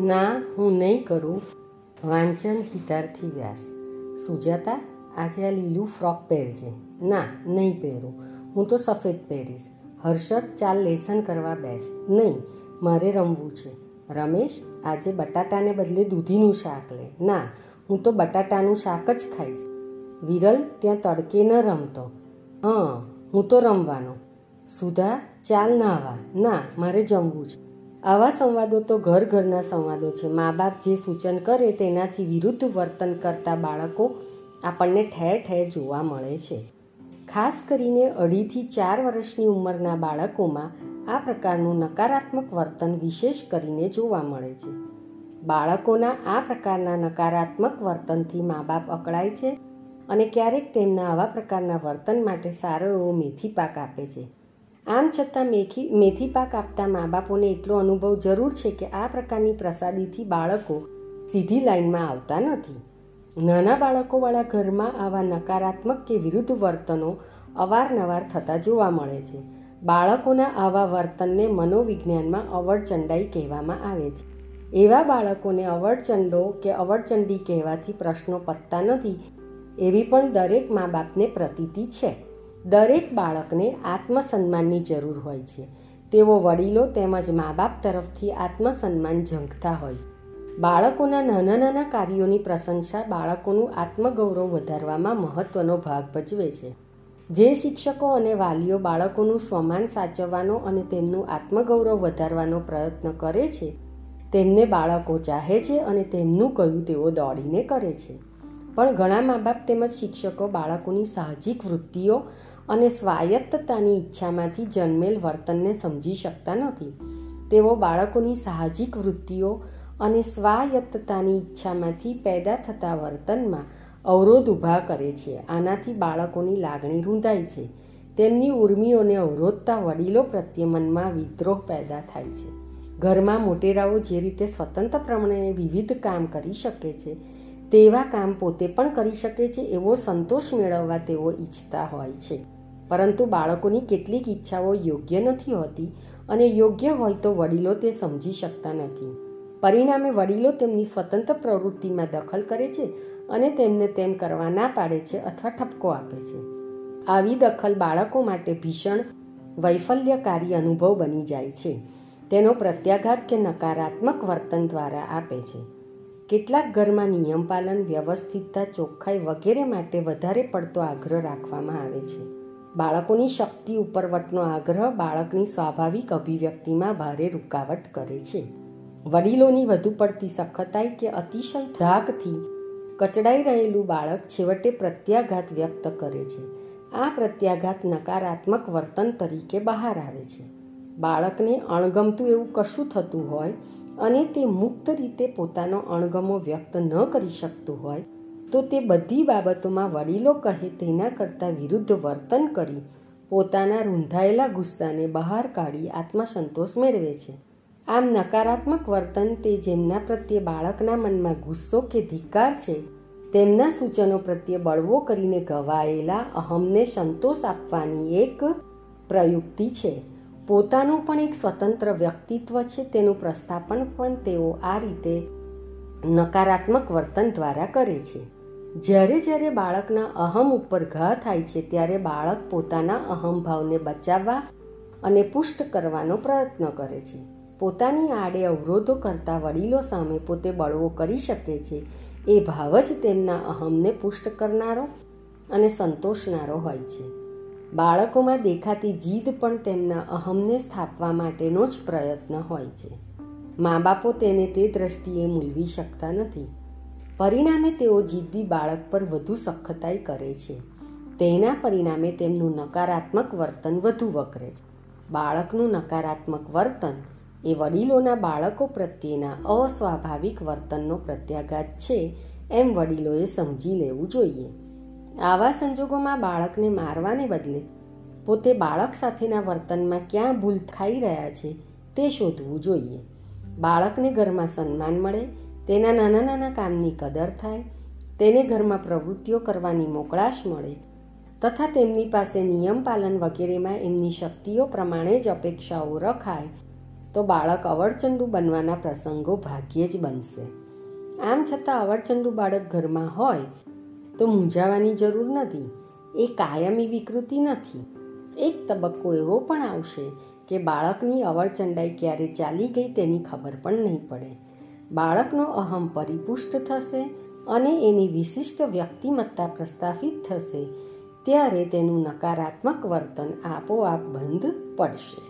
ના, હું નહીં કરું. વાંચન હિતાર્થી વ્યાસ. સુજાતા, આજે આ લીલું ફ્રોક પહેરજે. ના, નહીં પહેરું. હું તો સફેદ પહેરીશ. હર્ષદ, ચાલ લેસન કરવા બેસ. નહીં, મારે રમવું છે. રમેશ, આજે બટાટાને બદલે દૂધીનું શાક લે. ના, હું તો બટાટાનું શાક જ ખાઈશ. વિરલ, ત્યાં તડકે ન રમતો. હા, હું તો રમવાનો. સુધા, ચાલ નાવા ના, મારે જમવું છે. આવા સંવાદો તો ઘર ઘરના સંવાદો છે. મા બાપ જે સૂચન કરે તેનાથી વિરુદ્ધ વર્તન કરતા બાળકો આપણને ઠેર ઠેર જોવા મળે છે. ખાસ કરીને અઢીથી ચાર વર્ષની ઉંમરના બાળકોમાં આ પ્રકારનું નકારાત્મક વર્તન વિશેષ કરીને જોવા મળે છે. બાળકોના આ પ્રકારના નકારાત્મક વર્તનથી મા બાપ અકળાય છે અને ક્યારેક તેમના આવા પ્રકારના વર્તન માટે સારો એવો મેથી પાક આપે છે. આમ છતાં મેથી મેથી પાક આપતા મા બાપોને એટલો અનુભવ જરૂર છે કે આ પ્રકારની પ્રસાદીથી બાળકો સીધી લાઈનમાં આવતા નથી. નાના બાળકોવાળા ઘરમાં આવા નકારાત્મક કે વિરુદ્ધ વર્તનો અવારનવાર થતા જોવા મળે છે. બાળકોના આવા વર્તનને મનોવિજ્ઞાનમાં અવળચંડાઈ કહેવામાં આવે છે. એવા બાળકોને અવળચંડો કે અવળચંડી કહેવાથી પ્રશ્નો પતતા નથી, એવી પણ દરેક મા બાપને પ્રતીતિ છે. દરેક બાળકને આત્મસન્માનની જરૂર હોય છે. તેઓ વડીલો તેમજ મા બાપ તરફથી આત્મસન્માન ઝંખતા હોય બાળકોના નાના નાના કાર્યોની પ્રશંસા બાળકોનું આત્મગૌરવ વધારવામાં મહત્વનો ભાગ ભજવે છે. જે શિક્ષકો અને વાલીઓ બાળકોનું સ્વમાન સાચવવાનો અને તેમનું આત્મગૌરવ વધારવાનો પ્રયત્ન કરે છે, તેમને બાળકો ચાહે છે અને તેમનું કહ્યું તેઓ દોડીને કરે છે. પણ ઘણા મા બાપ તેમજ શિક્ષકો બાળકોની સાહજિક વૃત્તિઓ અને સ્વાયત્તતાની ઈચ્છામાંથી જન્મેલ વર્તનને સમજી શકતા નથી. તેઓ બાળકોની સાહજિક વૃત્તિઓ અને સ્વાયત્તતાની ઈચ્છામાંથી પેદા થતા વર્તનમાં અવરોધ ઊભા કરે છે. આનાથી બાળકોની લાગણી રૂંધાય છે. તેમની ઉર્મિઓને અવરોધતા વડીલો પ્રત્યે મનમાં વિદ્રોહ પેદા થાય છે. ઘરમાં મોટેરાઓ જે રીતે સ્વતંત્ર પ્રમાણે વિવિધ કામ કરી શકે છે, તેવા કામ પોતે પણ કરી શકે છે એવો સંતોષ મેળવવા તેઓ ઈચ્છતા હોય છે. પરંતુ બાળકોની કેટલીક ઈચ્છાઓ યોગ્ય નથી હોતી અને યોગ્ય હોય તો વડીલો તે સમજી શકતા નથી. પરિણામે વડીલો તેમની સ્વતંત્ર પ્રવૃત્તિમાં દખલ કરે છે અને તેમને તેમ કરવા ના પાડે છે અથવા ઠપકો આપે છે. આવી દખલ બાળકો માટે ભીષણ, વૈફલ્યકારી અનુભવ બની જાય છે. તેનો પ્રત્યાઘાત કે નકારાત્મક વર્તન દ્વારા આપે છે. કેટલાક ઘરમાં નિયમ પાલન, વ્યવસ્થિતતા, ચોખ્ખાઈ વગેરે માટે વધારે પડતો આગ્રહ રાખવામાં આવે છે. બાળકોની શક્તિ ઉપરવટનો આગ્રહ બાળકની સ્વાભાવિક અભિવ્યક્તિમાં ભારે રૂકાવટ કરે છે. વડીલોની વધુ પડતી સખતાઈ કે અતિશય ધાકથી કચડાઈ રહેલું બાળક છેવટે પ્રત્યાઘાત વ્યક્ત કરે છે. આ પ્રત્યાઘાત નકારાત્મક વર્તન તરીકે બહાર આવે છે. બાળકને અણગમતું એવું કશું થતું હોય અને તે મુક્ત રીતે પોતાનો અણગમો વ્યક્ત ન કરી શકતું હોય તો તે બધી બાબતોમાં વડીલો કહે તેના કરતાં વિરુદ્ધ વર્તન કરી પોતાના રૂંધાયેલા ગુસ્સાને બહાર કાઢી આત્મસંતોષ મેળવે છે. આમ નકારાત્મક વર્તન તે જેમના પ્રત્યે બાળકના મનમાં ગુસ્સો કે ધિક્કાર છે, તેમના સૂચનો પ્રત્યે બળવો કરીને ગવાયેલા અહમને સંતોષ આપવાની એક પ્રયુક્તિ છે. પોતાનું પણ એક સ્વતંત્ર વ્યક્તિત્વ છે, તેનું પ્રસ્થાપન પણ તેઓ આ રીતે નકારાત્મક વર્તન દ્વારા કરે છે. જ્યારે જ્યારે બાળકના અહમ ઉપર ઘા થાય છે, ત્યારે બાળક પોતાના અહમભાવને બચાવવા અને પુષ્ટ કરવાનો પ્રયત્ન કરે છે. પોતાની આડે અવરોધો કરતા વડીલો સામે પોતે બળવો કરી શકે છે. એ ભાવ જ તેમના અહમને પુષ્ટ કરનારો અને સંતોષનારો હોય છે. બાળકોમાં દેખાતી જીદ પણ તેમના અહમને સ્થાપવા માટેનો જ પ્રયત્ન હોય છે. મા બાપો તેને તે દ્રષ્ટિએ મૂલવી શકતા નથી. પરિણામે તેઓ જીદ્દી બાળક પર વધુ સખતાઈ કરે છે. તેના પરિણામે તેમનું નકારાત્મક વર્તન વધુ વકરે છે. બાળકનું નકારાત્મક વર્તન એ વડીલોના બાળકો પ્રત્યેના અસ્વાભાવિક વર્તનનો પ્રત્યાઘાત છે એમ વડીલોએ સમજી લેવું જોઈએ. આવા સંજોગોમાં બાળકને મારવાને બદલે પોતે બાળક સાથેના વર્તનમાં ક્યાં ભૂલ ખાઈ રહ્યા છે તે શોધવું જોઈએ. બાળકને ઘરમાં સન્માન મળે તેના નાના નાના કામની કદર થાય, તેને ઘરમાં પ્રવૃત્તિઓ કરવાની મોકળાશ મળે, તથા તેમની પાસે નિયમ પાલન વગેરેમાં એમની શક્તિઓ પ્રમાણે જ અપેક્ષાઓ રખાય, તો બાળક અવરચંડુ બનવાના પ્રસંગો ભાગ્યે જ બનશે. આમ છતાં અવરચંડુ બાળક ઘરમાં હોય, તો મૂંઝાવાની જરૂર નથી, એ કાયમી વિકૃતિ નથી. એક તબક્કો એવો પણ આવશે કે બાળકની અવરચંડાઈ ક્યારે ચાલી ગઈ તેની ખબર પણ નહીં પડે. બાળકનો અહમ પરિપુષ્ટ થશે અને એની વિશિષ્ટ વ્યક્તિમત્તા પ્રસ્થાપિત થશે. ત્યારે તેનું નકારાત્મક વર્તન આપોઆપ બંધ પડશે.